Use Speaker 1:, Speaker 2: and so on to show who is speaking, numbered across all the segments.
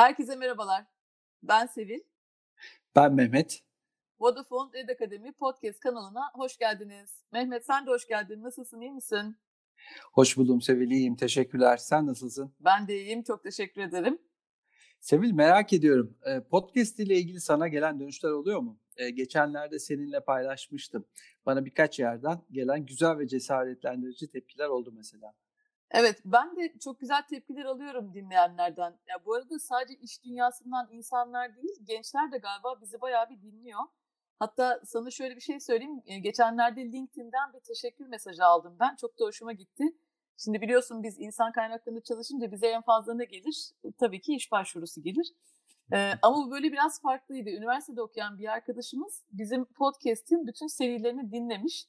Speaker 1: Herkese merhabalar. Ben Sevil.
Speaker 2: Ben Mehmet.
Speaker 1: Vodafone Red Akademi Podcast kanalına hoş geldiniz. Mehmet sen de hoş geldin. Nasılsın, iyi misin?
Speaker 2: Hoş buldum Sevil, iyiyim. Teşekkürler. Sen nasılsın?
Speaker 1: Ben de iyiyim, çok teşekkür ederim.
Speaker 2: Sevil merak ediyorum. Podcast ile ilgili sana gelen dönüşler oluyor mu? Geçenlerde seninle paylaşmıştım. Bana birkaç yerden gelen güzel ve cesaretlendirici tepkiler oldu mesela.
Speaker 1: Evet, ben de çok güzel tepkiler alıyorum dinleyenlerden. Ya bu arada sadece iş dünyasından insanlar değil, gençler de galiba bizi bayağı bir dinliyor. Hatta sana şöyle bir şey söyleyeyim. Geçenlerde LinkedIn'den bir teşekkür mesajı aldım ben. Çok da hoşuma gitti. Şimdi biliyorsun biz insan kaynaklarında çalışınca bize en fazla ne gelir? Tabii ki iş başvurusu gelir. Ee, ama bu böyle biraz farklıydı. Üniversitede okuyan bir arkadaşımız bizim podcast'in bütün serilerini dinlemiş.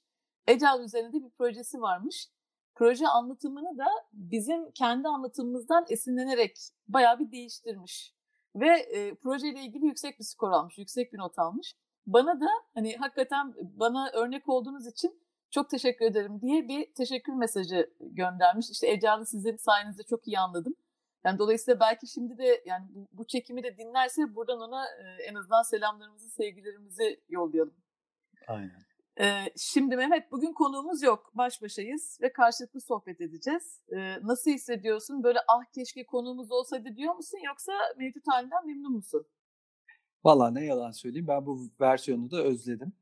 Speaker 1: Agile üzerinde bir projesi varmış proje anlatımını da bizim kendi anlatımımızdan esinlenerek bayağı bir değiştirmiş. Ve e, projeyle ilgili yüksek bir skor almış, yüksek bir not almış. Bana da hani hakikaten bana örnek olduğunuz için çok teşekkür ederim diye bir teşekkür mesajı göndermiş. İşte Ecal'ı sizin sayenizde çok iyi anladım. Yani dolayısıyla belki şimdi de yani bu, bu çekimi de dinlerse buradan ona e, en azından selamlarımızı, sevgilerimizi yollayalım.
Speaker 2: Aynen.
Speaker 1: Şimdi Mehmet bugün konuğumuz yok. Baş başayız ve karşılıklı sohbet edeceğiz. Nasıl hissediyorsun? Böyle ah keşke konuğumuz olsaydı diyor musun yoksa mevcut halinden memnun musun?
Speaker 2: Valla ne yalan söyleyeyim ben bu versiyonu da özledim.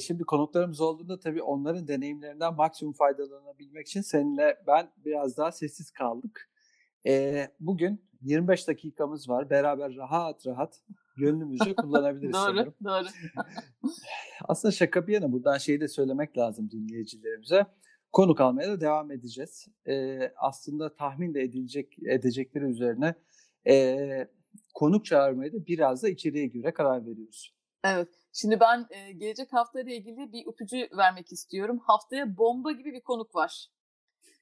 Speaker 2: Şimdi konuklarımız olduğunda tabii onların deneyimlerinden maksimum faydalanabilmek için seninle ben biraz daha sessiz kaldık. Bugün 25 dakikamız var. Beraber rahat rahat gönlümüzce kullanabiliriz
Speaker 1: doğru,
Speaker 2: sanırım.
Speaker 1: Doğru,
Speaker 2: Aslında şaka bir yana buradan şeyi de söylemek lazım dinleyicilerimize. Konuk almaya da devam edeceğiz. Ee, aslında tahmin de edilecek edecekleri üzerine e, konuk çağırmaya da biraz da içeriye göre karar veriyoruz.
Speaker 1: Evet. Şimdi ben e, gelecek haftayla ilgili bir ipucu vermek istiyorum. Haftaya bomba gibi bir konuk var.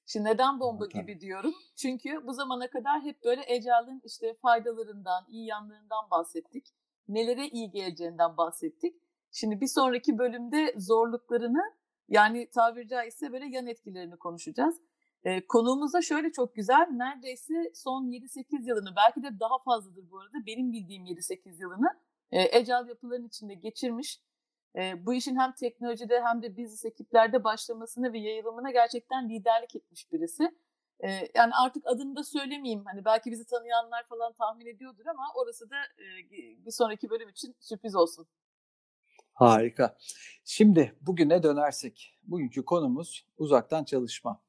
Speaker 1: Şimdi neden bomba Tabii. gibi diyorum? Çünkü bu zamana kadar hep böyle Ecal'ın işte faydalarından, iyi yanlarından bahsettik. Nelere iyi geleceğinden bahsettik. Şimdi bir sonraki bölümde zorluklarını yani tabiri caizse böyle yan etkilerini konuşacağız. Ee, konuğumuz da şöyle çok güzel. Neredeyse son 7-8 yılını belki de daha fazladır bu arada benim bildiğim 7-8 yılını e, Ecal yapıların içinde geçirmiş e, bu işin hem teknolojide hem de business ekiplerde başlamasına ve yayılımına gerçekten liderlik etmiş birisi. E, yani artık adını da söylemeyeyim. Hani belki bizi tanıyanlar falan tahmin ediyordur ama orası da e, bir sonraki bölüm için sürpriz olsun.
Speaker 2: Harika. Şimdi bugüne dönersek. Bugünkü konumuz uzaktan çalışma.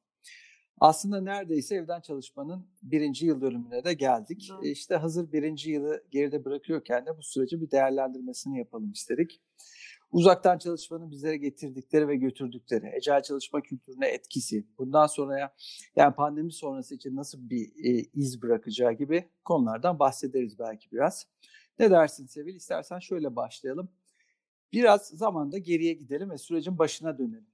Speaker 2: Aslında neredeyse evden çalışmanın birinci yıl dönümüne de geldik. Hı. İşte hazır birinci yılı geride bırakıyorken de bu süreci bir değerlendirmesini yapalım istedik uzaktan çalışmanın bizlere getirdikleri ve götürdükleri, ecel çalışma kültürüne etkisi, bundan sonra yani pandemi sonrası için nasıl bir e, iz bırakacağı gibi konulardan bahsederiz belki biraz. Ne dersin Sevil? İstersen şöyle başlayalım. Biraz zamanda geriye gidelim ve sürecin başına dönelim.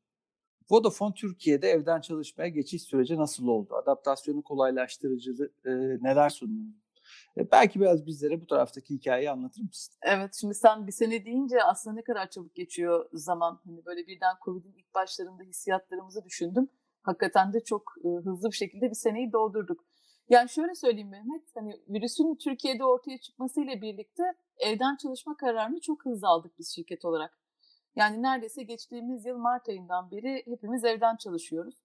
Speaker 2: Vodafone Türkiye'de evden çalışmaya geçiş süreci nasıl oldu? Adaptasyonu kolaylaştırıcı e, neler sundu? E, belki biraz bizlere bu taraftaki hikayeyi anlatır mısın?
Speaker 1: Evet şimdi sen bir sene deyince aslında ne kadar çabuk geçiyor zaman. Hani böyle birden Covid'in ilk başlarında hissiyatlarımızı düşündüm. Hakikaten de çok e, hızlı bir şekilde bir seneyi doldurduk. Yani şöyle söyleyeyim Mehmet, hani virüsün Türkiye'de ortaya çıkmasıyla birlikte evden çalışma kararını çok hızlı aldık biz şirket olarak. Yani neredeyse geçtiğimiz yıl Mart ayından beri hepimiz evden çalışıyoruz.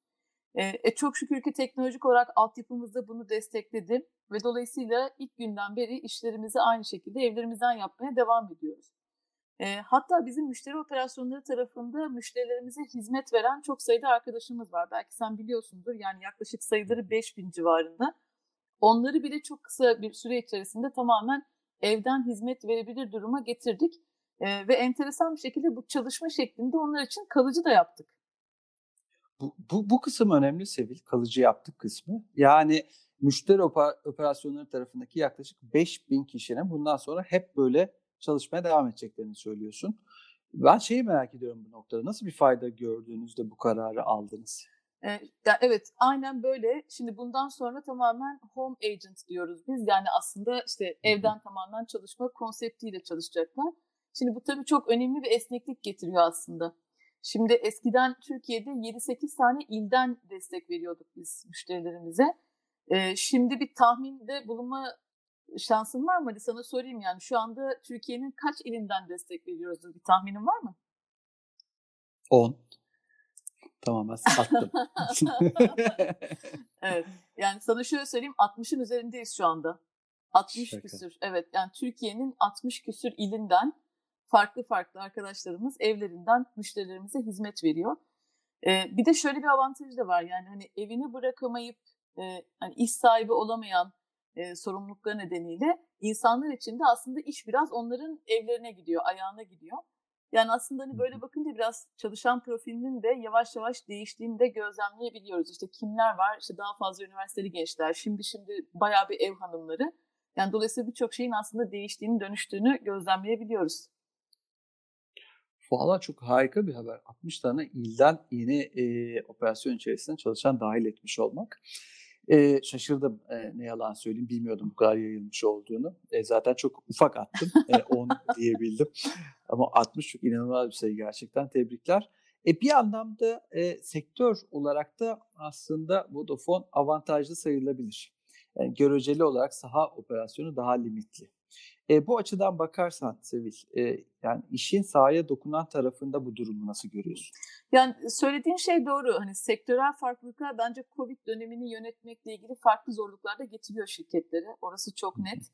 Speaker 1: E, çok şükür ki teknolojik olarak altyapımız da bunu destekledi ve dolayısıyla ilk günden beri işlerimizi aynı şekilde evlerimizden yapmaya devam ediyoruz. E, hatta bizim müşteri operasyonları tarafında müşterilerimize hizmet veren çok sayıda arkadaşımız var. Belki sen biliyorsundur yani yaklaşık sayıları 5000 civarında. Onları bile çok kısa bir süre içerisinde tamamen evden hizmet verebilir duruma getirdik. E, ve enteresan bir şekilde bu çalışma şeklinde onlar için kalıcı da yaptık.
Speaker 2: Bu, bu, bu kısım önemli Sevil, kalıcı yaptık kısmı. Yani müşteri operasyonları tarafındaki yaklaşık 5000 kişinin bundan sonra hep böyle çalışmaya devam edeceklerini söylüyorsun. Ben şeyi merak ediyorum bu noktada. Nasıl bir fayda gördüğünüzde bu kararı aldınız?
Speaker 1: Yani evet aynen böyle. Şimdi bundan sonra tamamen home agent diyoruz biz. Yani aslında işte evden tamamen çalışma konseptiyle çalışacaklar. Şimdi bu tabii çok önemli bir esneklik getiriyor aslında. Şimdi eskiden Türkiye'de 7-8 tane ilden destek veriyorduk biz müşterilerimize. Ee, şimdi bir tahminde bulunma şansın var mı? Hadi sana sorayım yani. Şu anda Türkiye'nin kaç ilinden destek veriyoruzdur? Bir tahminin var mı?
Speaker 2: 10. Tamamen sattım.
Speaker 1: evet. Yani sana şöyle söyleyeyim 60'ın üzerindeyiz şu anda. 60
Speaker 2: Şaka.
Speaker 1: küsür. Evet yani Türkiye'nin 60 küsür ilinden farklı farklı arkadaşlarımız evlerinden müşterilerimize hizmet veriyor. Ee, bir de şöyle bir avantajı da var yani hani evini bırakamayıp e, hani iş sahibi olamayan e, sorumlulukları nedeniyle insanlar için de aslında iş biraz onların evlerine gidiyor, ayağına gidiyor. Yani aslında hani böyle bakınca biraz çalışan profilinin de yavaş yavaş değiştiğini de gözlemleyebiliyoruz. İşte kimler var? İşte daha fazla üniversiteli gençler, şimdi şimdi bayağı bir ev hanımları. Yani dolayısıyla birçok şeyin aslında değiştiğini, dönüştüğünü gözlemleyebiliyoruz.
Speaker 2: Valla çok harika bir haber. 60 tane ilden yeni e, operasyon içerisinde çalışan dahil etmiş olmak. E, şaşırdım e, ne yalan söyleyeyim bilmiyordum bu kadar yayılmış olduğunu. E, zaten çok ufak attım e, 10 diyebildim. Ama 60 çok inanılmaz bir sayı gerçekten tebrikler. E, bir anlamda e, sektör olarak da aslında Vodafone avantajlı sayılabilir. Yani göreceli olarak saha operasyonu daha limitli. E, bu açıdan bakarsan Sevil, e, yani işin sahaya dokunan tarafında bu durumu nasıl görüyorsun?
Speaker 1: Yani söylediğin şey doğru. Hani sektörel farklılıklar bence Covid dönemini yönetmekle ilgili farklı zorluklar da getiriyor şirketlere. Orası çok net.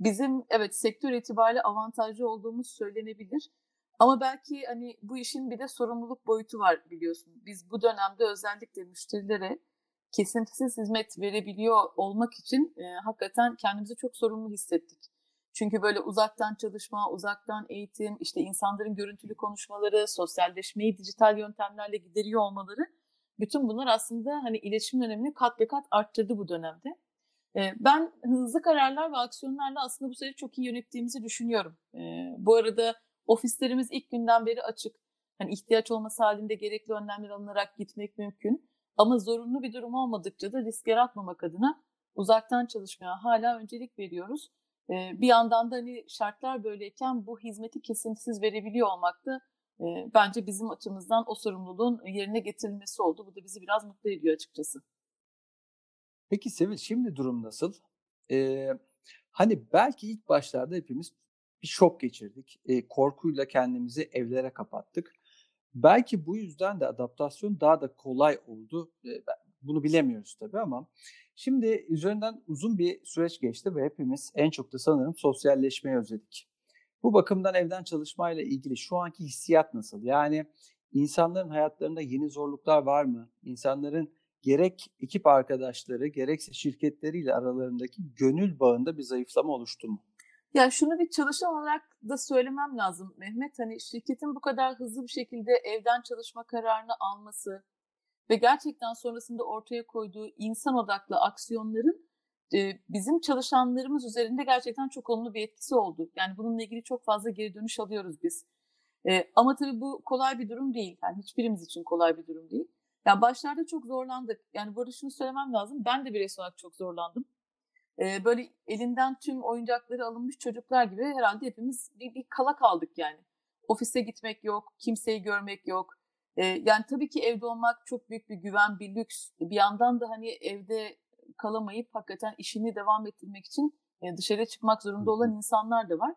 Speaker 1: Bizim evet sektör itibariyle avantajlı olduğumuz söylenebilir. Ama belki hani bu işin bir de sorumluluk boyutu var biliyorsun. Biz bu dönemde özellikle müşterilere kesintisiz hizmet verebiliyor olmak için e, hakikaten kendimizi çok sorumlu hissettik. Çünkü böyle uzaktan çalışma, uzaktan eğitim, işte insanların görüntülü konuşmaları, sosyalleşmeyi dijital yöntemlerle gideriyor olmaları bütün bunlar aslında hani iletişim önemini kat be kat arttırdı bu dönemde. Ben hızlı kararlar ve aksiyonlarla aslında bu süreci çok iyi yönettiğimizi düşünüyorum. Bu arada ofislerimiz ilk günden beri açık. Hani ihtiyaç olması halinde gerekli önlemler alınarak gitmek mümkün. Ama zorunlu bir durum olmadıkça da risk yaratmamak adına uzaktan çalışmaya hala öncelik veriyoruz. Bir yandan da hani şartlar böyleyken bu hizmeti kesintisiz verebiliyor olmak da bence bizim açımızdan o sorumluluğun yerine getirilmesi oldu. Bu da bizi biraz mutlu ediyor açıkçası.
Speaker 2: Peki Sevil şimdi durum nasıl? Ee, hani belki ilk başlarda hepimiz bir şok geçirdik. Ee, korkuyla kendimizi evlere kapattık. Belki bu yüzden de adaptasyon daha da kolay oldu. Ee, bunu bilemiyoruz tabii ama şimdi üzerinden uzun bir süreç geçti ve hepimiz en çok da sanırım sosyalleşmeyi özledik. Bu bakımdan evden çalışmayla ilgili şu anki hissiyat nasıl? Yani insanların hayatlarında yeni zorluklar var mı? İnsanların gerek ekip arkadaşları gerekse şirketleriyle aralarındaki gönül bağında bir zayıflama oluştu mu?
Speaker 1: Ya şunu bir çalışan olarak da söylemem lazım Mehmet. Hani şirketin bu kadar hızlı bir şekilde evden çalışma kararını alması ve gerçekten sonrasında ortaya koyduğu insan odaklı aksiyonların bizim çalışanlarımız üzerinde gerçekten çok olumlu bir etkisi oldu. Yani bununla ilgili çok fazla geri dönüş alıyoruz biz. Ama tabii bu kolay bir durum değil. Yani hiçbirimiz için kolay bir durum değil. Ya başlarda çok zorlandık. Yani burada şunu söylemem lazım. Ben de bireysel olarak çok zorlandım. Ee, böyle elinden tüm oyuncakları alınmış çocuklar gibi herhalde hepimiz bir, bir kala kaldık yani. Ofise gitmek yok, kimseyi görmek yok. Yani tabii ki evde olmak çok büyük bir güven, bir lüks. Bir yandan da hani evde kalamayıp hakikaten işini devam ettirmek için e, dışarı çıkmak zorunda olan insanlar da var.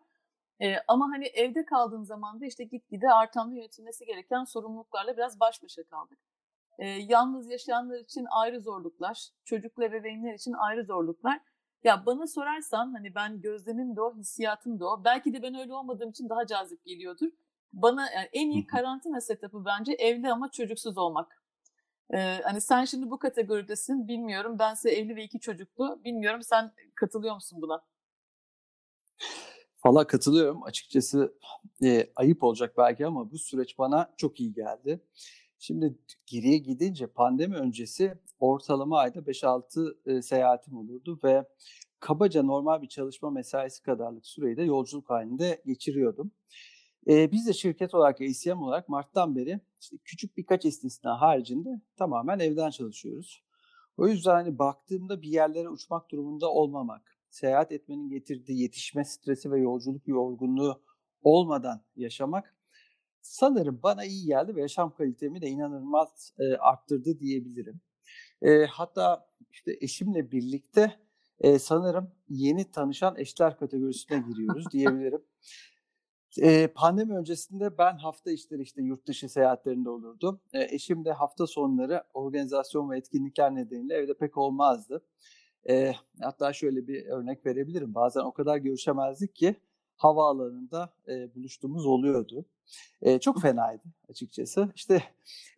Speaker 1: E, ama hani evde kaldığın zaman da işte gitgide artan ve yönetilmesi gereken sorumluluklarla biraz baş başa kaldık. E, yalnız yaşayanlar için ayrı zorluklar, çocuklu ebeveynler için ayrı zorluklar. Ya bana sorarsan hani ben gözlemim de o, hissiyatım da o. Belki de ben öyle olmadığım için daha cazip geliyordur. Bana yani en iyi karantina setup'ı bence evli ama çocuksuz olmak. Ee, hani sen şimdi bu kategoridesin bilmiyorum. Bense evli ve iki çocuklu. Bilmiyorum sen katılıyor musun buna?
Speaker 2: Valla katılıyorum. Açıkçası e, ayıp olacak belki ama bu süreç bana çok iyi geldi. Şimdi geriye gidince pandemi öncesi ortalama ayda 5-6 e, seyahatim olurdu ve kabaca normal bir çalışma mesaisi kadarlık süreyi de yolculuk halinde geçiriyordum. E, biz de şirket olarak, ACM olarak Mart'tan beri işte küçük birkaç istisna haricinde tamamen evden çalışıyoruz. O yüzden hani baktığımda bir yerlere uçmak durumunda olmamak, seyahat etmenin getirdiği yetişme stresi ve yolculuk yorgunluğu olmadan yaşamak sanırım bana iyi geldi ve yaşam kalitemi de inanılmaz e, arttırdı diyebilirim. E, hatta işte eşimle birlikte e, sanırım yeni tanışan eşler kategorisine giriyoruz diyebilirim. E, pandemi öncesinde ben hafta işleri işte yurt dışı seyahatlerinde olurdu. E, eşim de hafta sonları organizasyon ve etkinlikler nedeniyle evde pek olmazdı. E, hatta şöyle bir örnek verebilirim. Bazen o kadar görüşemezdik ki havaalanında e, buluştuğumuz oluyordu. E, çok fenaydı açıkçası. İşte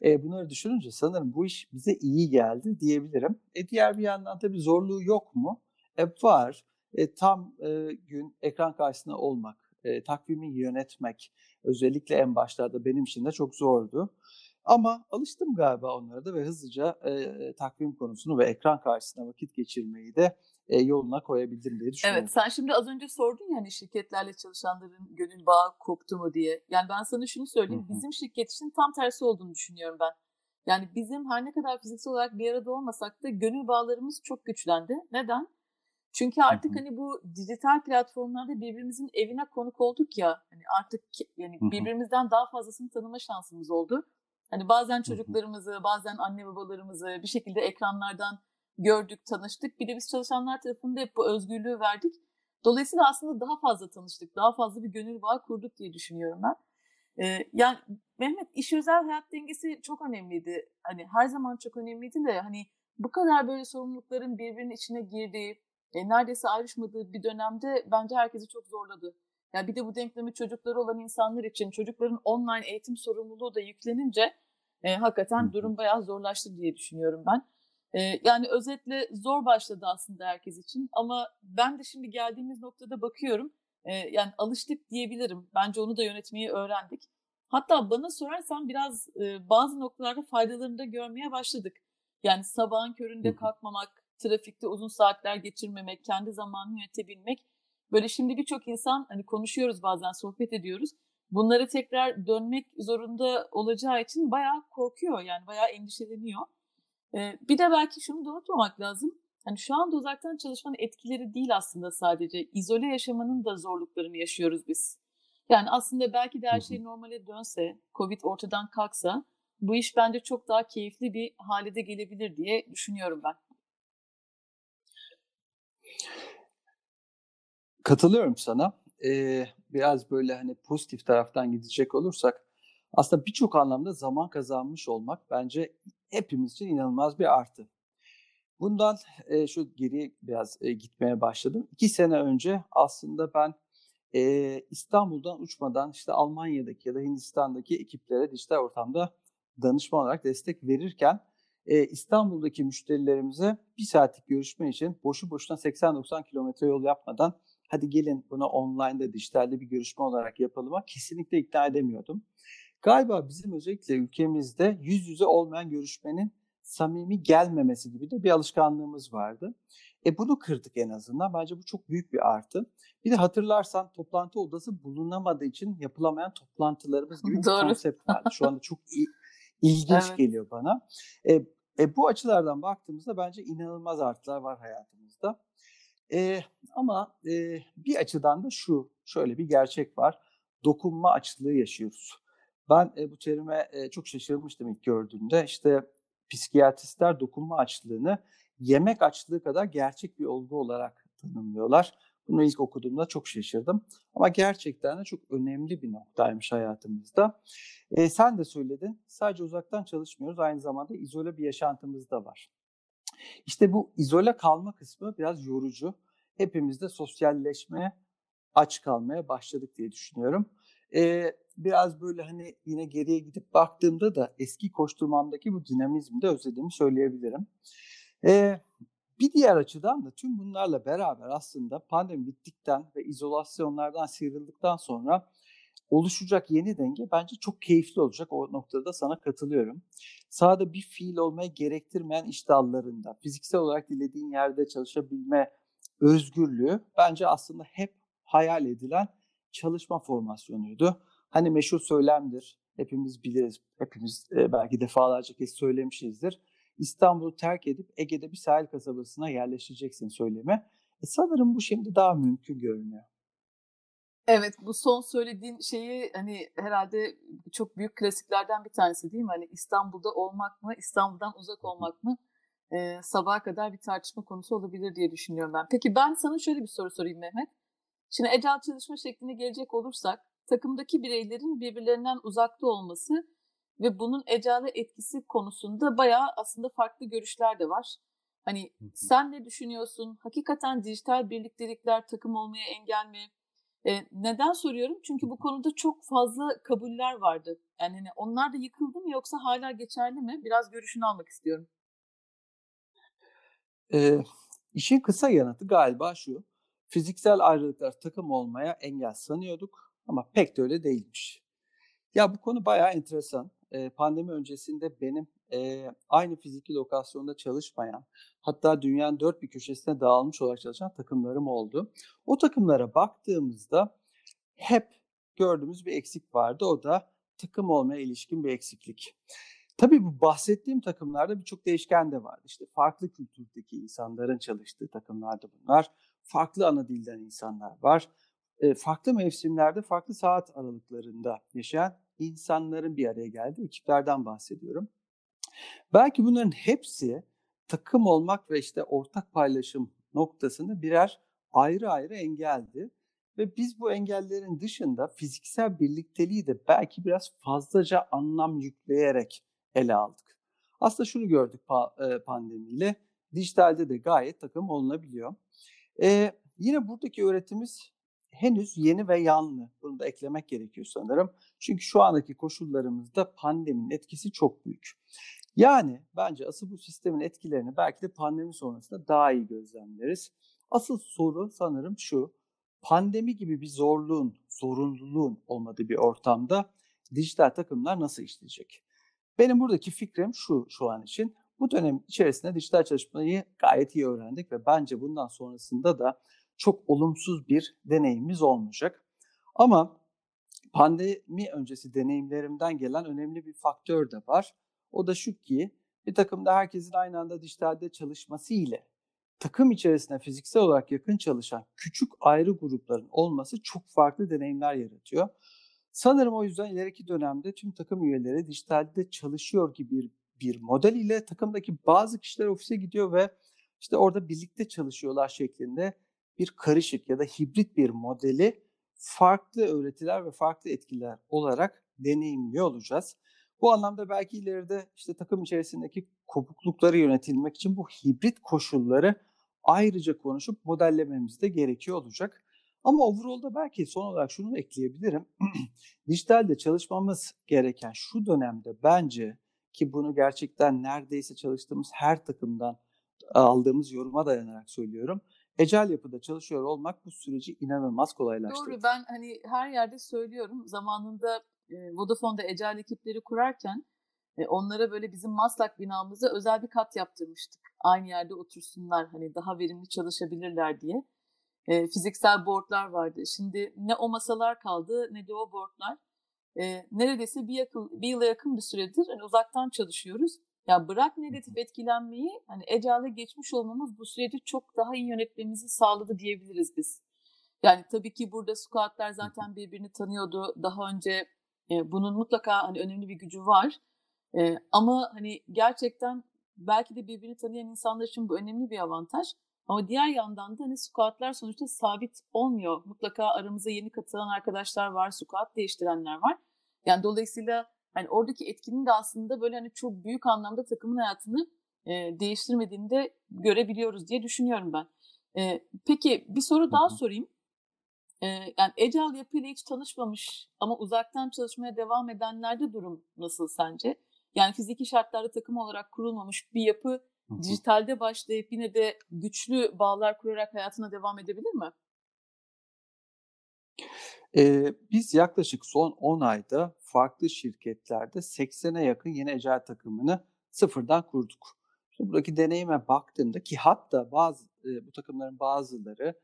Speaker 2: e, bunları düşününce sanırım bu iş bize iyi geldi diyebilirim. E, diğer bir yandan tabii zorluğu yok mu? E, var. E, tam e, gün ekran karşısında olmak, e, takvimi yönetmek özellikle en başlarda benim için de çok zordu. Ama alıştım galiba onlara da ve hızlıca e, takvim konusunu ve ekran karşısında vakit geçirmeyi de e, yoluna koyabildim diye düşünüyorum.
Speaker 1: Evet sen şimdi az önce sordun ya hani şirketlerle çalışanların gönül bağı koptu mu diye. Yani ben sana şunu söyleyeyim. Hı hı. Bizim şirket için tam tersi olduğunu düşünüyorum ben. Yani bizim her ne kadar fiziksel olarak bir arada olmasak da gönül bağlarımız çok güçlendi. Neden? Çünkü artık hı hı. hani bu dijital platformlarda birbirimizin evine konuk olduk ya. Hani artık yani birbirimizden daha fazlasını tanıma şansımız oldu. Hani bazen çocuklarımızı, bazen anne babalarımızı bir şekilde ekranlardan gördük, tanıştık. Bir de biz çalışanlar tarafında hep bu özgürlüğü verdik. Dolayısıyla aslında daha fazla tanıştık, daha fazla bir gönül bağı kurduk diye düşünüyorum ben. Ee, yani Mehmet iş özel hayat dengesi çok önemliydi. Hani her zaman çok önemliydi de hani bu kadar böyle sorumlulukların birbirinin içine girdiği, e, neredeyse ayrışmadığı bir dönemde bence herkesi çok zorladı. Ya bir de bu denklemi çocukları olan insanlar için çocukların online eğitim sorumluluğu da yüklenince e, hakikaten durum bayağı zorlaştı diye düşünüyorum ben. E, yani özetle zor başladı aslında herkes için ama ben de şimdi geldiğimiz noktada bakıyorum e, yani alıştık diyebilirim. Bence onu da yönetmeyi öğrendik. Hatta bana sorarsan biraz e, bazı noktalarda faydalarını da görmeye başladık. Yani sabahın köründe kalkmamak, trafikte uzun saatler geçirmemek, kendi zamanını yönetebilmek. Böyle şimdi birçok insan hani konuşuyoruz bazen, sohbet ediyoruz. Bunlara tekrar dönmek zorunda olacağı için bayağı korkuyor yani bayağı endişeleniyor. Ee, bir de belki şunu da unutmamak lazım. Hani şu anda uzaktan çalışmanın etkileri değil aslında sadece. izole yaşamanın da zorluklarını yaşıyoruz biz. Yani aslında belki de her şey normale dönse, Covid ortadan kalksa bu iş bence çok daha keyifli bir hale de gelebilir diye düşünüyorum ben.
Speaker 2: Katılıyorum sana. Ee, biraz böyle hani pozitif taraftan gidecek olursak aslında birçok anlamda zaman kazanmış olmak bence hepimiz için inanılmaz bir artı. Bundan e, şu geriye biraz e, gitmeye başladım. İki sene önce aslında ben e, İstanbul'dan uçmadan işte Almanya'daki ya da Hindistan'daki ekiplere dijital ortamda danışman olarak destek verirken e, İstanbul'daki müşterilerimize bir saatlik görüşme için boşu boşuna 80-90 kilometre yol yapmadan hadi gelin bunu online'da dijitalde bir görüşme olarak yapalım kesinlikle ikna edemiyordum. Galiba bizim özellikle ülkemizde yüz yüze olmayan görüşmenin samimi gelmemesi gibi de bir alışkanlığımız vardı. E bunu kırdık en azından. Bence bu çok büyük bir artı. Bir de hatırlarsan toplantı odası bulunamadığı için yapılamayan toplantılarımız gibi bir konsept vardı. Şu anda çok ilginç evet. geliyor bana. E, e, bu açılardan baktığımızda bence inanılmaz artılar var hayatımızda. E, ama e, bir açıdan da şu, şöyle bir gerçek var. Dokunma açlığı yaşıyoruz. Ben e, bu terime e, çok şaşırmıştım ilk gördüğümde. İşte psikiyatristler dokunma açlığını yemek açlığı kadar gerçek bir olgu olarak tanımlıyorlar. Bunu ilk okuduğumda çok şaşırdım. Ama gerçekten de çok önemli bir noktaymış hayatımızda. E, sen de söyledin. Sadece uzaktan çalışmıyoruz. Aynı zamanda izole bir yaşantımız da var. İşte bu izole kalma kısmı biraz yorucu. Hepimiz de sosyalleşmeye, aç kalmaya başladık diye düşünüyorum. Ee, biraz böyle hani yine geriye gidip baktığımda da eski koşturmamdaki bu dinamizmi de özlediğimi söyleyebilirim. Ee, bir diğer açıdan da tüm bunlarla beraber aslında pandemi bittikten ve izolasyonlardan sıyrıldıktan sonra oluşacak yeni denge bence çok keyifli olacak. O noktada sana katılıyorum. Sahada bir fiil olmayı gerektirmeyen iş dallarında fiziksel olarak dilediğin yerde çalışabilme özgürlüğü bence aslında hep hayal edilen çalışma formasyonuydu. Hani meşhur söylemdir. Hepimiz biliriz. Hepimiz e, belki defalarca kez söylemişizdir. İstanbul'u terk edip Ege'de bir sahil kasabasına yerleşeceksin söylemi. E sanırım bu şimdi daha mümkün görünüyor.
Speaker 1: Evet bu son söylediğin şeyi hani herhalde çok büyük klasiklerden bir tanesi değil mi? Hani İstanbul'da olmak mı, İstanbul'dan uzak olmak mı? e, sabaha kadar bir tartışma konusu olabilir diye düşünüyorum ben. Peki ben sana şöyle bir soru sorayım Mehmet. Şimdi agile çalışma şekline gelecek olursak takımdaki bireylerin birbirlerinden uzakta olması ve bunun agile'e etkisi konusunda bayağı aslında farklı görüşler de var. Hani sen ne düşünüyorsun? Hakikaten dijital birliktelikler takım olmaya engel mi? Neden soruyorum? Çünkü bu konuda çok fazla kabuller vardı. Yani hani onlar da yıkıldı mı yoksa hala geçerli mi? Biraz görüşünü almak istiyorum.
Speaker 2: E, işin kısa yanıtı galiba şu. Fiziksel ayrılıklar takım olmaya engel sanıyorduk ama pek de öyle değilmiş. Ya bu konu bayağı enteresan. E, pandemi öncesinde benim e, aynı fiziki lokasyonda çalışmayan, hatta dünyanın dört bir köşesine dağılmış olarak çalışan takımlarım oldu. O takımlara baktığımızda hep gördüğümüz bir eksik vardı. O da takım olmaya ilişkin bir eksiklik. Tabii bu bahsettiğim takımlarda birçok değişken de vardı. İşte farklı kültürdeki insanların çalıştığı takımlarda bunlar. Farklı ana dilden insanlar var. E, farklı mevsimlerde, farklı saat aralıklarında yaşayan insanların bir araya geldiği ekiplerden bahsediyorum. Belki bunların hepsi takım olmak ve işte ortak paylaşım noktasında birer ayrı ayrı engeldi. Ve biz bu engellerin dışında fiziksel birlikteliği de belki biraz fazlaca anlam yükleyerek ele aldık. Aslında şunu gördük pandemiyle, dijitalde de gayet takım olunabiliyor. Ee, yine buradaki öğretimiz henüz yeni ve yanlı. Bunu da eklemek gerekiyor sanırım. Çünkü şu andaki koşullarımızda pandeminin etkisi çok büyük. Yani bence asıl bu sistemin etkilerini belki de pandemi sonrasında daha iyi gözlemleriz. Asıl soru sanırım şu. Pandemi gibi bir zorluğun, zorunluluğun olmadığı bir ortamda dijital takımlar nasıl işleyecek? Benim buradaki fikrim şu şu an için. Bu dönem içerisinde dijital çalışmayı gayet iyi öğrendik ve bence bundan sonrasında da çok olumsuz bir deneyimimiz olmayacak. Ama pandemi öncesi deneyimlerimden gelen önemli bir faktör de var. O da şu ki bir takımda herkesin aynı anda dijitalde çalışması ile takım içerisinde fiziksel olarak yakın çalışan küçük ayrı grupların olması çok farklı deneyimler yaratıyor. Sanırım o yüzden ileriki dönemde tüm takım üyeleri dijitalde çalışıyor gibi bir, bir model ile takımdaki bazı kişiler ofise gidiyor ve işte orada birlikte çalışıyorlar şeklinde bir karışık ya da hibrit bir modeli farklı öğretiler ve farklı etkiler olarak deneyimliyor olacağız. Bu anlamda belki ileride işte takım içerisindeki kopuklukları yönetilmek için bu hibrit koşulları ayrıca konuşup modellememiz de gerekiyor olacak. Ama overall'da belki son olarak şunu ekleyebilirim. Dijitalde çalışmamız gereken şu dönemde bence ki bunu gerçekten neredeyse çalıştığımız her takımdan aldığımız yoruma dayanarak söylüyorum. Ecel yapıda çalışıyor olmak bu süreci inanılmaz kolaylaştırdı.
Speaker 1: Doğru ben hani her yerde söylüyorum zamanında Vodafone'da Ecel ekipleri kurarken e, onlara böyle bizim Maslak binamıza özel bir kat yaptırmıştık. Aynı yerde otursunlar hani daha verimli çalışabilirler diye. E, fiziksel boardlar vardı. Şimdi ne o masalar kaldı ne de o boardlar. E, neredeyse bir, yakın, bir yıla yakın bir süredir hani uzaktan çalışıyoruz. Ya bırak negatif etkilenmeyi, hani Ecel'e geçmiş olmamız bu süreci çok daha iyi yönetmemizi sağladı diyebiliriz biz. Yani tabii ki burada squatlar zaten birbirini tanıyordu. Daha önce e, bunun mutlaka hani önemli bir gücü var. E, ama hani gerçekten belki de birbirini tanıyan insanlar için bu önemli bir avantaj. Ama diğer yandan da hani squatlar sonuçta sabit olmuyor. Mutlaka aramıza yeni katılan arkadaşlar var, squat değiştirenler var. Yani dolayısıyla hani oradaki etkinin de aslında böyle hani çok büyük anlamda takımın hayatını e, değiştirmediğini de görebiliyoruz diye düşünüyorum ben. E, peki bir soru daha sorayım. E, yani Agile yapıyla hiç tanışmamış ama uzaktan çalışmaya devam edenlerde durum nasıl sence? Yani fiziki şartlarda takım olarak kurulmamış bir yapı dijitalde başlayıp yine de güçlü bağlar kurarak hayatına devam edebilir mi?
Speaker 2: Ee, biz yaklaşık son 10 ayda farklı şirketlerde 80'e yakın yeni ecel takımını sıfırdan kurduk. Şimdi buradaki deneyime baktığımda ki hatta bazı e, bu takımların bazıları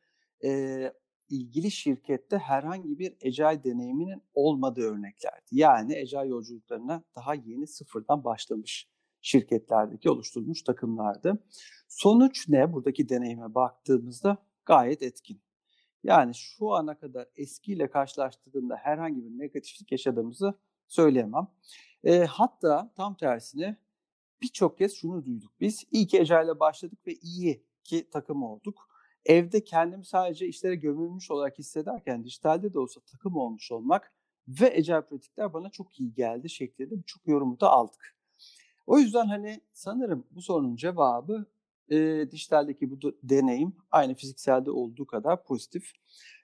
Speaker 2: e, ilgili şirkette herhangi bir ecel deneyiminin olmadığı örneklerdi. Yani ecel yolculuklarına daha yeni sıfırdan başlamış şirketlerdeki oluşturulmuş takımlardı. Sonuç ne? Buradaki deneyime baktığımızda gayet etkin. Yani şu ana kadar eskiyle karşılaştırdığımda herhangi bir negatiflik yaşadığımızı söyleyemem. E, hatta tam tersine birçok kez şunu duyduk biz. İyi ki Ece'yle başladık ve iyi ki takım olduk. Evde kendimi sadece işlere gömülmüş olarak hissederken dijitalde de olsa takım olmuş olmak ve Ecel pratikler bana çok iyi geldi şeklinde birçok yorumu da aldık. O yüzden hani sanırım bu sorunun cevabı e, dijitaldeki bu deneyim aynı fizikselde olduğu kadar pozitif.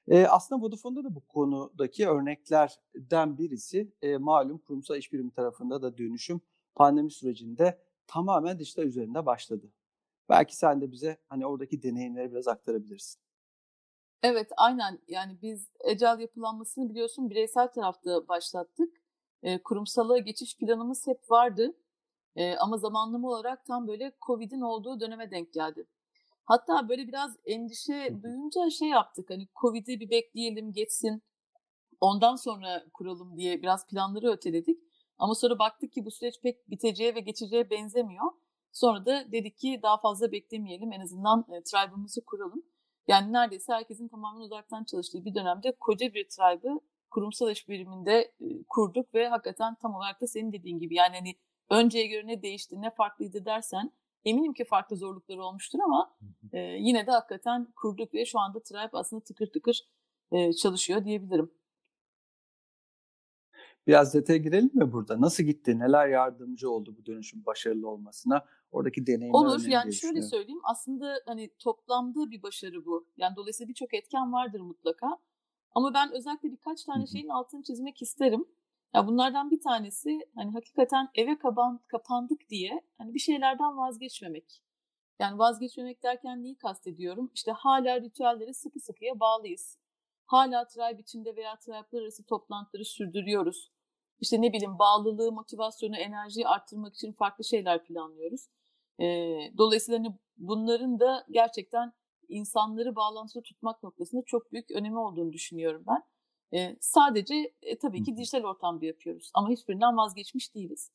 Speaker 2: E, aslında Vodafone'da da bu konudaki örneklerden birisi e, malum kurumsal iş birimi tarafında da dönüşüm pandemi sürecinde tamamen dijital üzerinde başladı. Belki sen de bize hani oradaki deneyimleri biraz aktarabilirsin.
Speaker 1: Evet, aynen. Yani biz Agile yapılanmasını biliyorsun bireysel tarafta başlattık. E, kurumsala geçiş planımız hep vardı. E, ama zamanlama olarak tam böyle Covid'in olduğu döneme denk geldi. Hatta böyle biraz endişe duyunca şey yaptık. Hani Covid'i bir bekleyelim geçsin. Ondan sonra kuralım diye biraz planları öteledik. Ama sonra baktık ki bu süreç pek biteceğe ve geçeceğe benzemiyor. Sonra da dedik ki daha fazla beklemeyelim. En azından e, tribe'ımızı kuralım. Yani neredeyse herkesin tamamen uzaktan çalıştığı bir dönemde koca bir tribe'ı kurumsal iş biriminde e, kurduk ve hakikaten tam olarak da senin dediğin gibi yani hani önceye göre ne değişti, ne farklıydı dersen eminim ki farklı zorlukları olmuştur ama e, yine de hakikaten kurduk ve şu anda Tribe aslında tıkır tıkır e, çalışıyor diyebilirim.
Speaker 2: Biraz detaya girelim mi burada? Nasıl gitti? Neler yardımcı oldu bu dönüşüm başarılı olmasına? Oradaki deneyimler
Speaker 1: Olur. Yani şöyle söyleyeyim. Aslında hani toplamda bir başarı bu. Yani dolayısıyla birçok etken vardır mutlaka. Ama ben özellikle birkaç tane şeyin altını çizmek isterim. Ya bunlardan bir tanesi hani hakikaten eve kapan, kapandık diye hani bir şeylerden vazgeçmemek. Yani vazgeçmemek derken neyi kastediyorum? İşte hala ritüellere sıkı sıkıya bağlıyız. Hala tribe içinde veya tribe'lar arası toplantıları sürdürüyoruz. İşte ne bileyim bağlılığı, motivasyonu, enerjiyi arttırmak için farklı şeyler planlıyoruz. E, dolayısıyla hani bunların da gerçekten insanları bağlantıda tutmak noktasında çok büyük önemi olduğunu düşünüyorum ben. E, sadece e, tabii ki dijital ortamda yapıyoruz ama hiçbirinden vazgeçmiş değiliz.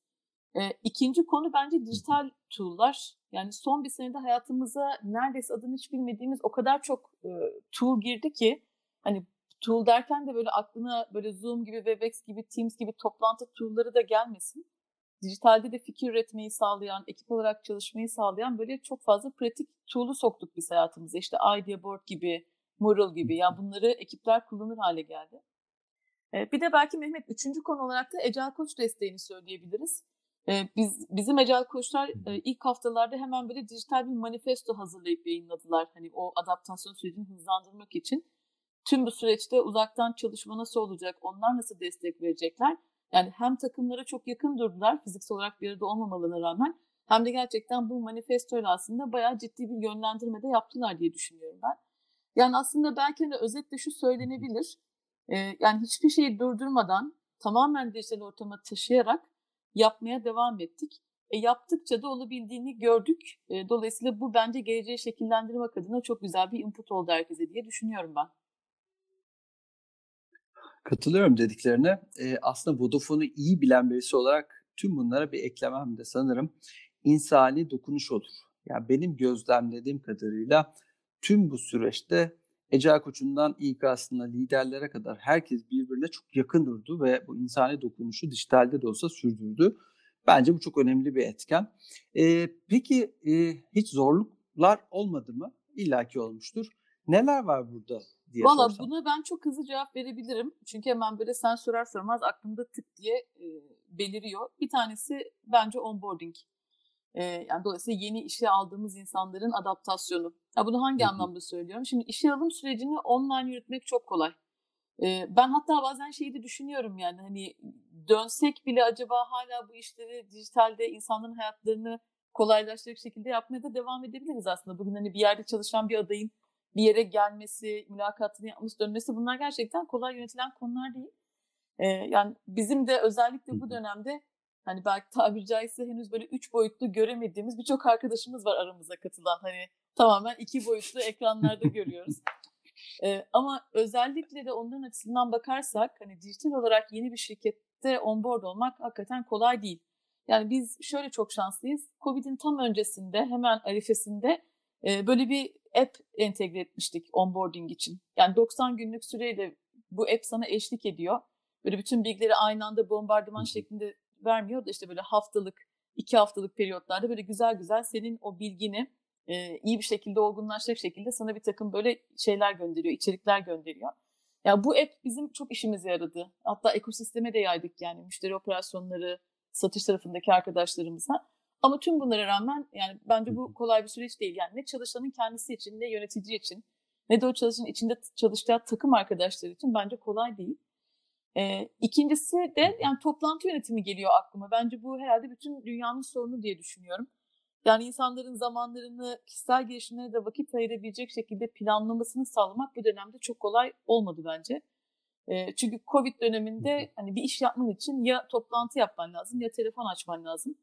Speaker 1: E, ikinci konu bence dijital tool'lar. Yani son bir senede hayatımıza neredeyse adını hiç bilmediğimiz o kadar çok e, tool girdi ki hani tool derken de böyle aklına böyle Zoom gibi, Webex gibi, Teams gibi toplantı tool'ları da gelmesin. Dijitalde de fikir üretmeyi sağlayan, ekip olarak çalışmayı sağlayan böyle çok fazla pratik tool'u soktuk biz hayatımıza. İşte Idea Board gibi, Mural gibi. Yani bunları ekipler kullanır hale geldi. Bir de belki Mehmet üçüncü konu olarak da Ecel Koç desteğini söyleyebiliriz. Biz bizim Ecel Koçlar ilk haftalarda hemen böyle dijital bir manifesto hazırlayıp yayınladılar. Hani o adaptasyon sürecini hızlandırmak için. Tüm bu süreçte uzaktan çalışma nasıl olacak? Onlar nasıl destek verecekler? Yani hem takımlara çok yakın durdular fiziksel olarak bir arada olmamalarına rağmen hem de gerçekten bu manifestoyla aslında bayağı ciddi bir yönlendirme de yaptılar diye düşünüyorum ben. Yani aslında belki hani özetle şu söylenebilir. Ee, yani hiçbir şeyi durdurmadan tamamen dijital ortama taşıyarak yapmaya devam ettik. E, yaptıkça da olabildiğini gördük. E, dolayısıyla bu bence geleceği şekillendirmek adına çok güzel bir input oldu herkese diye düşünüyorum ben.
Speaker 2: Katılıyorum dediklerine. E, aslında Vodafone'u iyi bilen birisi olarak tüm bunlara bir eklemem de sanırım insani dokunuş olur. Yani benim gözlemlediğim kadarıyla tüm bu süreçte Ecel Koç'undan İK'sına, liderlere kadar herkes birbirine çok yakın durdu ve bu insani dokunuşu dijitalde de olsa sürdürdü. Bence bu çok önemli bir etken. E, peki e, hiç zorluklar olmadı mı? İlla ki olmuştur. Neler var burada diye
Speaker 1: Valla
Speaker 2: sorsam.
Speaker 1: buna ben çok hızlı cevap verebilirim. Çünkü hemen böyle sen sorar sormaz aklımda tık diye e, beliriyor. Bir tanesi bence onboarding. E, yani dolayısıyla yeni işe aldığımız insanların adaptasyonu. Ya bunu hangi Hı-hı. anlamda söylüyorum? Şimdi işe alım sürecini online yürütmek çok kolay. E, ben hatta bazen şeyi de düşünüyorum yani hani dönsek bile acaba hala bu işleri dijitalde insanların hayatlarını kolaylaştıracak şekilde yapmaya da devam edebiliriz aslında. Bugün hani bir yerde çalışan bir adayın bir yere gelmesi, mülakatını yapması, dönmesi bunlar gerçekten kolay yönetilen konular değil. Ee, yani bizim de özellikle bu dönemde hani belki tabiri caizse henüz böyle üç boyutlu göremediğimiz birçok arkadaşımız var aramıza katılan. Hani tamamen iki boyutlu ekranlarda görüyoruz. Ee, ama özellikle de onların açısından bakarsak hani dijital olarak yeni bir şirkette onboard olmak hakikaten kolay değil. Yani biz şöyle çok şanslıyız. Covid'in tam öncesinde hemen arifesinde e, böyle bir app entegre etmiştik onboarding için. Yani 90 günlük süreyle bu app sana eşlik ediyor. Böyle bütün bilgileri aynı anda bombardıman şeklinde vermiyor da işte böyle haftalık, iki haftalık periyotlarda böyle güzel güzel senin o bilgini e, iyi bir şekilde olgunlaşacak şekilde sana bir takım böyle şeyler gönderiyor, içerikler gönderiyor. Ya bu app bizim çok işimize yaradı. Hatta ekosisteme de yaydık yani müşteri operasyonları, satış tarafındaki arkadaşlarımıza. Ama tüm bunlara rağmen yani bence bu kolay bir süreç değil. Yani ne çalışanın kendisi için ne yönetici için ne de o çalışanın içinde çalıştığı takım arkadaşları için bence kolay değil. Ee, ikincisi de yani toplantı yönetimi geliyor aklıma. Bence bu herhalde bütün dünyanın sorunu diye düşünüyorum. Yani insanların zamanlarını kişisel gelişimlerine de vakit ayırabilecek şekilde planlamasını sağlamak bu dönemde çok kolay olmadı bence. E, çünkü Covid döneminde hani bir iş yapman için ya toplantı yapman lazım ya telefon açman lazım.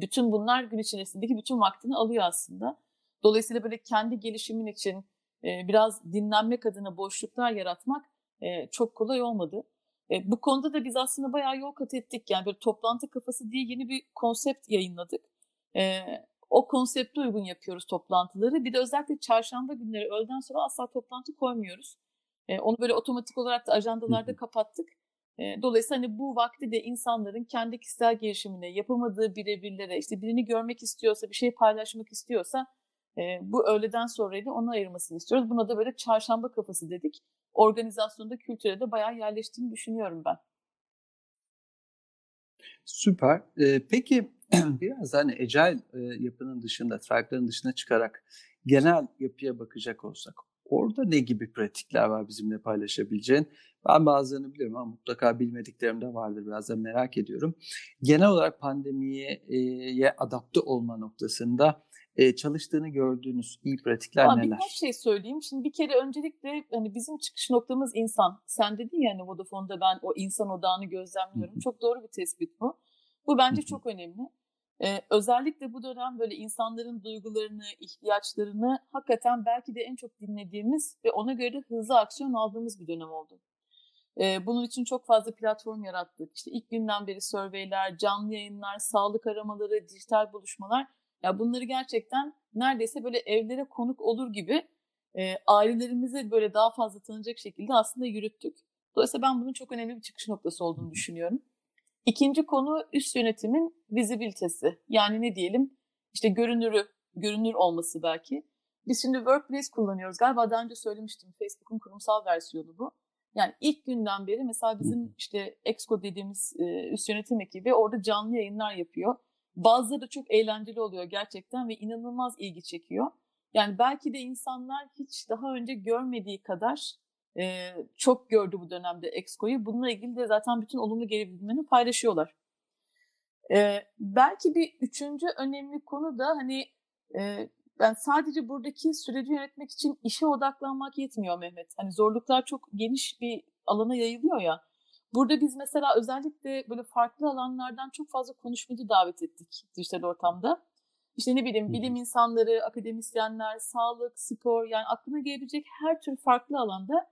Speaker 1: Bütün bunlar gün içerisindeki bütün vaktini alıyor aslında. Dolayısıyla böyle kendi gelişimin için e, biraz dinlenmek adına boşluklar yaratmak e, çok kolay olmadı. E, bu konuda da biz aslında bayağı yol kat ettik. Yani böyle toplantı kafası diye yeni bir konsept yayınladık. E, o konsepte uygun yapıyoruz toplantıları. Bir de özellikle çarşamba günleri öğleden sonra asla toplantı koymuyoruz. E, onu böyle otomatik olarak da ajandalarda kapattık. Dolayısıyla hani bu vakti de insanların kendi kişisel gelişimine, yapamadığı birebirlere, işte birini görmek istiyorsa, bir şey paylaşmak istiyorsa bu öğleden sonrayı da ona ayırmasını istiyoruz. Buna da böyle çarşamba kafası dedik. Organizasyonda, kültüre de bayağı yerleştiğini düşünüyorum ben.
Speaker 2: Süper. Ee, peki biraz hani Agile yapının dışında, Tribe'ların dışına çıkarak genel yapıya bakacak olsak orada ne gibi pratikler var bizimle paylaşabileceğin? Ben bazılarını biliyorum ama mutlaka bilmediklerim de vardır. Biraz da merak ediyorum. Genel olarak pandemiye adapte olma noktasında çalıştığını gördüğünüz iyi pratikler
Speaker 1: Ama
Speaker 2: neler?
Speaker 1: Birkaç şey söyleyeyim. Şimdi bir kere öncelikle hani bizim çıkış noktamız insan. Sen dedin ya hani Vodafone'da ben o insan odağını gözlemliyorum. Hı-hı. Çok doğru bir tespit bu. Bu bence Hı-hı. çok önemli. Ee, özellikle bu dönem böyle insanların duygularını, ihtiyaçlarını hakikaten belki de en çok dinlediğimiz ve ona göre hızlı aksiyon aldığımız bir dönem oldu. Ee, bunun için çok fazla platform yarattık. İşte ilk günden beri surveyler, canlı yayınlar, sağlık aramaları, dijital buluşmalar. Ya bunları gerçekten neredeyse böyle evlere konuk olur gibi e, ailelerimize böyle daha fazla tanınacak şekilde aslında yürüttük. Dolayısıyla ben bunun çok önemli bir çıkış noktası olduğunu düşünüyorum. İkinci konu üst yönetimin vizibilitesi. Yani ne diyelim işte görünürü, görünür olması belki. Biz şimdi Workplace kullanıyoruz. Galiba daha önce söylemiştim. Facebook'un kurumsal versiyonu bu. Yani ilk günden beri mesela bizim işte Exco dediğimiz e, üst yönetim ekibi orada canlı yayınlar yapıyor. Bazıları da çok eğlenceli oluyor gerçekten ve inanılmaz ilgi çekiyor. Yani belki de insanlar hiç daha önce görmediği kadar e, çok gördü bu dönemde Exco'yu. Bununla ilgili de zaten bütün olumlu geri bildirimlerini paylaşıyorlar. E, belki bir üçüncü önemli konu da hani e, ben sadece buradaki süreci yönetmek için işe odaklanmak yetmiyor Mehmet. Hani zorluklar çok geniş bir alana yayılıyor ya. Burada biz mesela özellikle böyle farklı alanlardan çok fazla konuşmacı davet ettik dijital ortamda. İşte ne bileyim bilim insanları, akademisyenler, sağlık, spor yani aklına gelebilecek her tür farklı alanda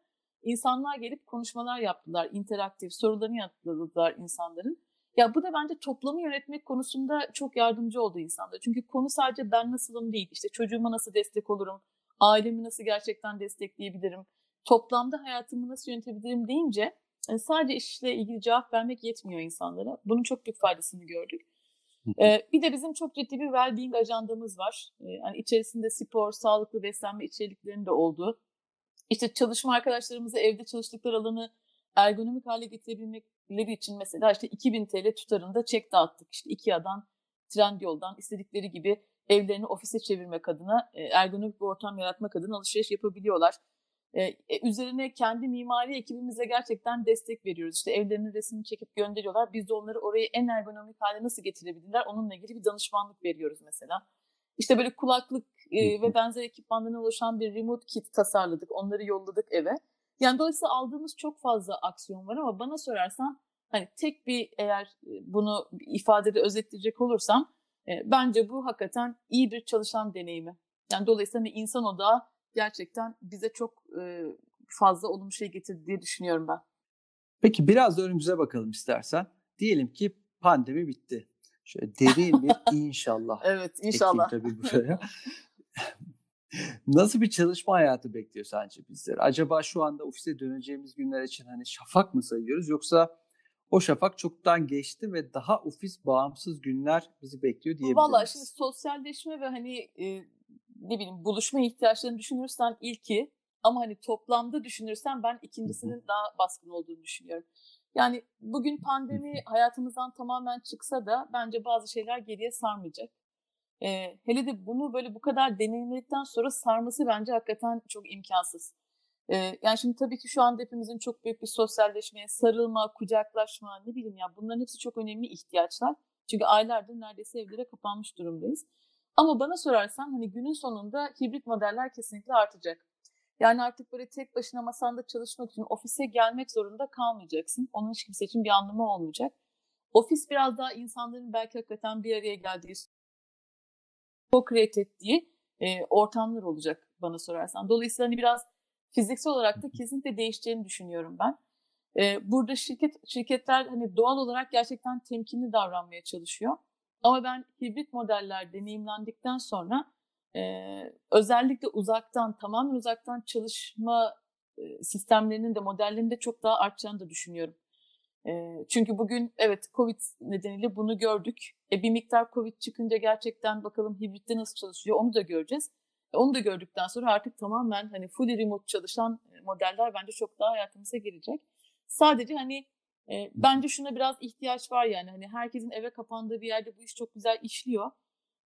Speaker 1: insanlar gelip konuşmalar yaptılar. interaktif sorularını yanıtladılar insanların. Ya bu da bence toplamı yönetmek konusunda çok yardımcı oldu insanlara. Çünkü konu sadece ben nasılım değil. İşte çocuğuma nasıl destek olurum, ailemi nasıl gerçekten destekleyebilirim, toplamda hayatımı nasıl yönetebilirim deyince yani sadece işle ilgili cevap vermek yetmiyor insanlara. Bunun çok büyük faydasını gördük. Ee, bir de bizim çok ciddi bir well-being ajandamız var. Ee, yani içerisinde spor, sağlıklı beslenme içeriklerinin de olduğu. İşte çalışma arkadaşlarımızı evde çalıştıkları alanı ergonomik hale getirebilmekleri için mesela işte 2000 TL tutarında çek dağıttık. İşte Ikea'dan, Trendyol'dan istedikleri gibi evlerini ofise çevirmek adına, ergonomik bir ortam yaratmak adına alışveriş yapabiliyorlar. Ee, üzerine kendi mimari ekibimize gerçekten destek veriyoruz. İşte evlerinin resmini çekip gönderiyorlar. Biz de onları oraya en ergonomik hale nasıl getirebilirler onunla ilgili bir danışmanlık veriyoruz mesela. İşte böyle kulaklık e, ve benzer ekipmanlarına oluşan bir remote kit tasarladık. Onları yolladık eve. Yani dolayısıyla aldığımız çok fazla aksiyon var ama bana sorarsan hani tek bir eğer bunu ifadede özetleyecek olursam e, bence bu hakikaten iyi bir çalışan deneyimi. Yani dolayısıyla hani insan odağı gerçekten bize çok e, fazla olumlu şey getirdi diye düşünüyorum ben.
Speaker 2: Peki biraz da önümüze bakalım istersen. Diyelim ki pandemi bitti. Şöyle derin bir inşallah.
Speaker 1: evet inşallah.
Speaker 2: tabii buraya. Nasıl bir çalışma hayatı bekliyor sence bizleri? Acaba şu anda ofise döneceğimiz günler için hani şafak mı sayıyoruz yoksa o şafak çoktan geçti ve daha ofis bağımsız günler bizi bekliyor diyebiliriz.
Speaker 1: Valla şimdi sosyalleşme ve hani e, ne bileyim buluşma ihtiyaçlarını düşünürsen ilki ama hani toplamda düşünürsen ben ikincisinin daha baskın olduğunu düşünüyorum. Yani bugün pandemi hayatımızdan tamamen çıksa da bence bazı şeyler geriye sarmayacak. Ee, hele de bunu böyle bu kadar deneyimledikten sonra sarması bence hakikaten çok imkansız. Ee, yani şimdi tabii ki şu anda hepimizin çok büyük bir sosyalleşmeye, sarılma, kucaklaşma, ne bileyim ya bunların hepsi çok önemli ihtiyaçlar. Çünkü aylardır neredeyse evlere kapanmış durumdayız. Ama bana sorarsan hani günün sonunda hibrit modeller kesinlikle artacak. Yani artık böyle tek başına masanda çalışmak için ofise gelmek zorunda kalmayacaksın. Onun hiç kimse için bir anlamı olmayacak. Ofis biraz daha insanların belki hakikaten bir araya geldiği, co-create ettiği e, ortamlar olacak bana sorarsan. Dolayısıyla hani biraz fiziksel olarak da kesinlikle değişeceğini düşünüyorum ben. E, burada şirket şirketler hani doğal olarak gerçekten temkinli davranmaya çalışıyor. Ama ben hibrit modeller deneyimlendikten sonra ee, özellikle uzaktan, tamamen uzaktan çalışma e, sistemlerinin de modellerinin de çok daha artacağını da düşünüyorum. E, çünkü bugün evet Covid nedeniyle bunu gördük. E, bir miktar Covid çıkınca gerçekten bakalım hibritte nasıl çalışıyor onu da göreceğiz. E, onu da gördükten sonra artık tamamen hani fully remote çalışan modeller bence çok daha hayatımıza girecek. Sadece hani e, bence şuna biraz ihtiyaç var yani hani herkesin eve kapandığı bir yerde bu iş çok güzel işliyor.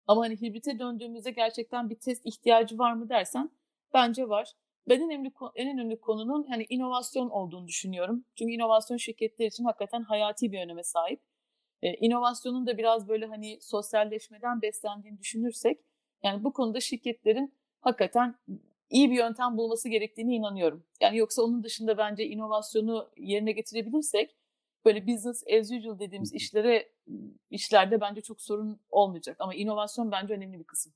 Speaker 1: Ama hani hibrite döndüğümüzde gerçekten bir test ihtiyacı var mı dersen bence var. Ben en önemli, en önemli konunun hani inovasyon olduğunu düşünüyorum. Çünkü inovasyon şirketler için hakikaten hayati bir öneme sahip. Ee, inovasyonun da biraz böyle hani sosyalleşmeden beslendiğini düşünürsek yani bu konuda şirketlerin hakikaten iyi bir yöntem bulması gerektiğini inanıyorum. Yani yoksa onun dışında bence inovasyonu yerine getirebilirsek böyle business as usual dediğimiz işlere işlerde bence çok sorun olmayacak. Ama inovasyon bence önemli bir kısım.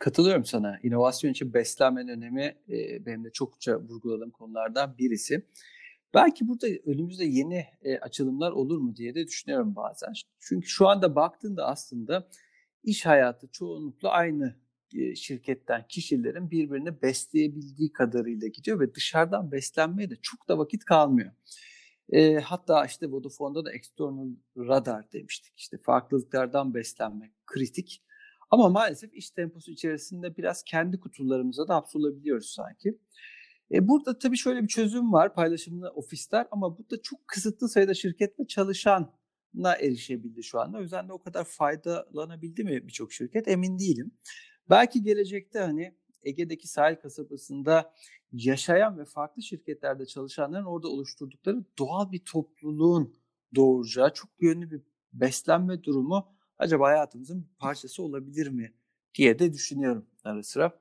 Speaker 2: Katılıyorum sana. İnovasyon için beslenmenin önemi e, benim de çokça vurguladığım konulardan birisi. Belki burada önümüzde yeni e, açılımlar olur mu diye de düşünüyorum bazen. Çünkü şu anda baktığında aslında iş hayatı çoğunlukla aynı e, şirketten kişilerin birbirini besleyebildiği kadarıyla gidiyor ve dışarıdan beslenmeye de çok da vakit kalmıyor. E, hatta işte Vodafone'da da external radar demiştik. İşte farklılıklardan beslenmek kritik. Ama maalesef iş temposu içerisinde biraz kendi kutularımıza da hapsolabiliyoruz sanki. E, burada tabii şöyle bir çözüm var paylaşımlı ofisler ama bu da çok kısıtlı sayıda şirket ve çalışanla erişebildi şu anda. O yüzden de o kadar faydalanabildi mi birçok şirket emin değilim. Belki gelecekte hani Ege'deki sahil kasabasında yaşayan ve farklı şirketlerde çalışanların orada oluşturdukları doğal bir topluluğun doğuracağı çok yönlü bir beslenme durumu acaba hayatımızın bir parçası olabilir mi diye de düşünüyorum ara sıra.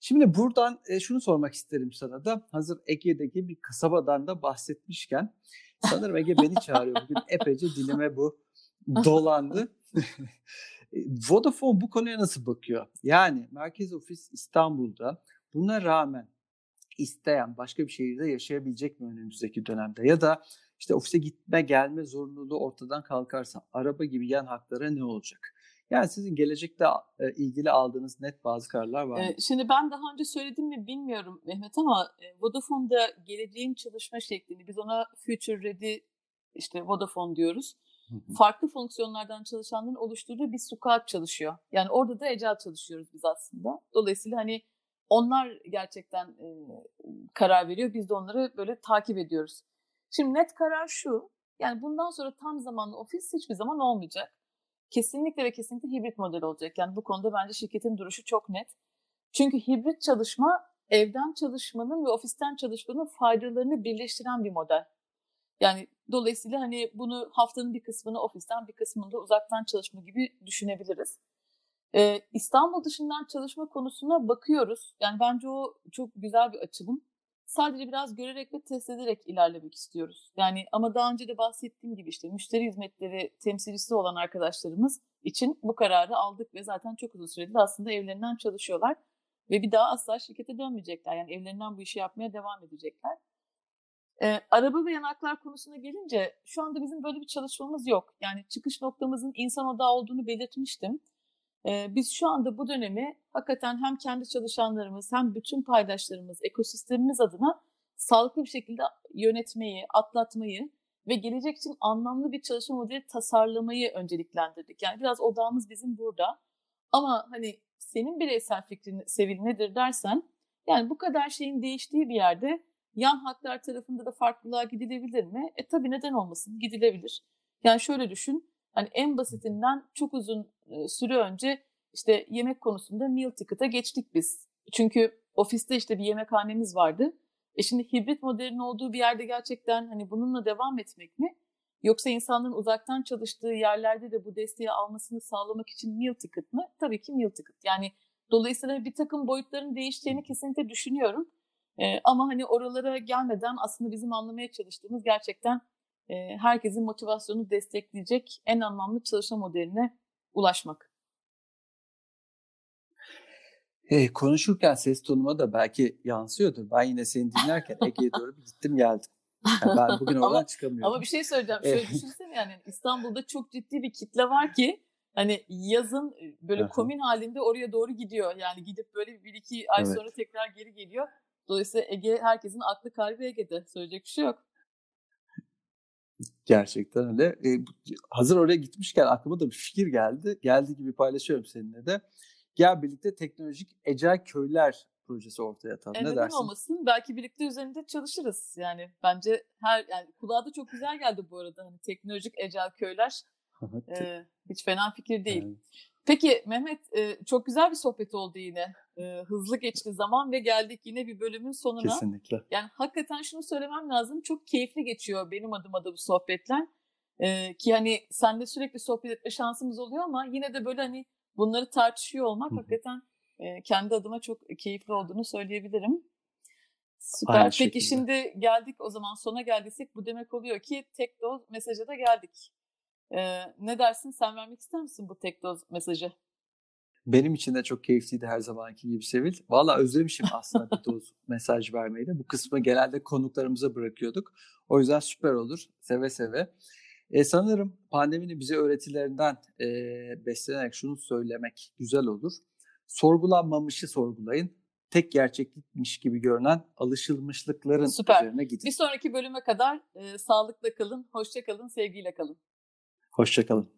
Speaker 2: Şimdi buradan e, şunu sormak isterim sana da hazır Ege'deki bir kasabadan da bahsetmişken sanırım Ege beni çağırıyor bugün epeyce dilime bu dolandı. Vodafone bu konuya nasıl bakıyor? Yani merkez ofis İstanbul'da buna rağmen isteyen başka bir şehirde yaşayabilecek mi önümüzdeki dönemde? Ya da işte ofise gitme gelme zorunluluğu ortadan kalkarsa araba gibi yan haklara ne olacak? Yani sizin gelecekte e, ilgili aldığınız net bazı kararlar var mı?
Speaker 1: Şimdi ben daha önce söyledim mi bilmiyorum Mehmet ama Vodafone'da geleceğin çalışma şeklini biz ona Future Ready işte Vodafone diyoruz farklı fonksiyonlardan çalışanların oluşturduğu bir squad çalışıyor. Yani orada da Agile çalışıyoruz biz aslında. Dolayısıyla hani onlar gerçekten e, karar veriyor. Biz de onları böyle takip ediyoruz. Şimdi net karar şu. Yani bundan sonra tam zamanlı ofis hiçbir zaman olmayacak. Kesinlikle ve kesinlikle hibrit model olacak. Yani bu konuda bence şirketin duruşu çok net. Çünkü hibrit çalışma evden çalışmanın ve ofisten çalışmanın faydalarını birleştiren bir model. Yani dolayısıyla hani bunu haftanın bir kısmını ofisten bir kısmını da uzaktan çalışma gibi düşünebiliriz. Ee, İstanbul dışından çalışma konusuna bakıyoruz. Yani bence o çok güzel bir açılım. Sadece biraz görerek ve test ederek ilerlemek istiyoruz. Yani ama daha önce de bahsettiğim gibi işte müşteri hizmetleri temsilcisi olan arkadaşlarımız için bu kararı aldık ve zaten çok uzun süredir aslında evlerinden çalışıyorlar ve bir daha asla şirkete dönmeyecekler. Yani evlerinden bu işi yapmaya devam edecekler. E, araba ve yanaklar konusuna gelince şu anda bizim böyle bir çalışmamız yok. Yani çıkış noktamızın insan odağı olduğunu belirtmiştim. Biz şu anda bu dönemi hakikaten hem kendi çalışanlarımız hem bütün paydaşlarımız, ekosistemimiz adına sağlıklı bir şekilde yönetmeyi, atlatmayı ve gelecek için anlamlı bir çalışma modeli tasarlamayı önceliklendirdik. Yani biraz odağımız bizim burada. Ama hani senin bireysel fikrin Sevil nedir dersen yani bu kadar şeyin değiştiği bir yerde yan haklar tarafında da farklılığa gidilebilir mi? E tabii neden olmasın gidilebilir. Yani şöyle düşün hani en basitinden çok uzun e, süre önce işte yemek konusunda meal ticket'a geçtik biz. Çünkü ofiste işte bir yemekhanemiz vardı. E şimdi hibrit modelin olduğu bir yerde gerçekten hani bununla devam etmek mi? Yoksa insanların uzaktan çalıştığı yerlerde de bu desteği almasını sağlamak için meal ticket mı? Tabii ki meal ticket. Yani dolayısıyla bir takım boyutların değişeceğini kesinlikle düşünüyorum. Ee, ama hani oralara gelmeden aslında bizim anlamaya çalıştığımız gerçekten herkesin motivasyonunu destekleyecek en anlamlı çalışma modeline ulaşmak.
Speaker 2: E, konuşurken ses tonuma da belki yansıyordur. Ben yine seni dinlerken Ege'ye doğru bir gittim geldim. Yani ben bugün oradan
Speaker 1: ama,
Speaker 2: çıkamıyorum.
Speaker 1: Ama bir şey söyleyeceğim. Şöyle düşünsene yani İstanbul'da çok ciddi bir kitle var ki hani yazın böyle komün halinde oraya doğru gidiyor. Yani gidip böyle bir iki ay evet. sonra tekrar geri geliyor. Dolayısıyla Ege herkesin aklı kalbi Ege'de. Söyleyecek bir şey yok.
Speaker 2: Gerçekten öyle. Ee, hazır oraya gitmişken aklıma da bir fikir geldi. Geldiği gibi paylaşıyorum seninle de. Gel birlikte teknolojik ecel köyler projesi ortaya atalım.
Speaker 1: E,
Speaker 2: ne dersin?
Speaker 1: olmasın? Belki birlikte üzerinde çalışırız. Yani bence her yani kulağa da çok güzel geldi bu arada. Hani teknolojik ecel köyler e, hiç fena fikir değil. Evet. Peki Mehmet e, çok güzel bir sohbet oldu yine. E, hızlı geçti zaman ve geldik yine bir bölümün sonuna.
Speaker 2: Kesinlikle.
Speaker 1: Yani hakikaten şunu söylemem lazım. Çok keyifli geçiyor benim adıma da bu sohbetler. E, ki hani senle sürekli sohbet etme şansımız oluyor ama yine de böyle hani bunları tartışıyor olmak hakikaten e, kendi adıma çok keyifli olduğunu söyleyebilirim. Süper.
Speaker 2: Aynı
Speaker 1: Peki
Speaker 2: şekilde.
Speaker 1: şimdi geldik o zaman sona geldiysek bu demek oluyor ki tek doz mesaja da geldik. Ee, ne dersin? Sen vermek ister misin bu tek doz mesajı?
Speaker 2: Benim için de çok keyifliydi her zamanki gibi Sevil. Valla özlemişim aslında bir doz mesaj vermeyi de. Bu kısmı genelde konuklarımıza bırakıyorduk. O yüzden süper olur. Seve seve. E, sanırım pandeminin bize öğretilerinden e, beslenerek şunu söylemek güzel olur. Sorgulanmamışı sorgulayın. Tek gerçeklikmiş gibi görünen alışılmışlıkların
Speaker 1: Süper.
Speaker 2: üzerine gidin.
Speaker 1: Bir sonraki bölüme kadar e, sağlıkla kalın, hoşça kalın, sevgiyle kalın.
Speaker 2: Hoşça kalın.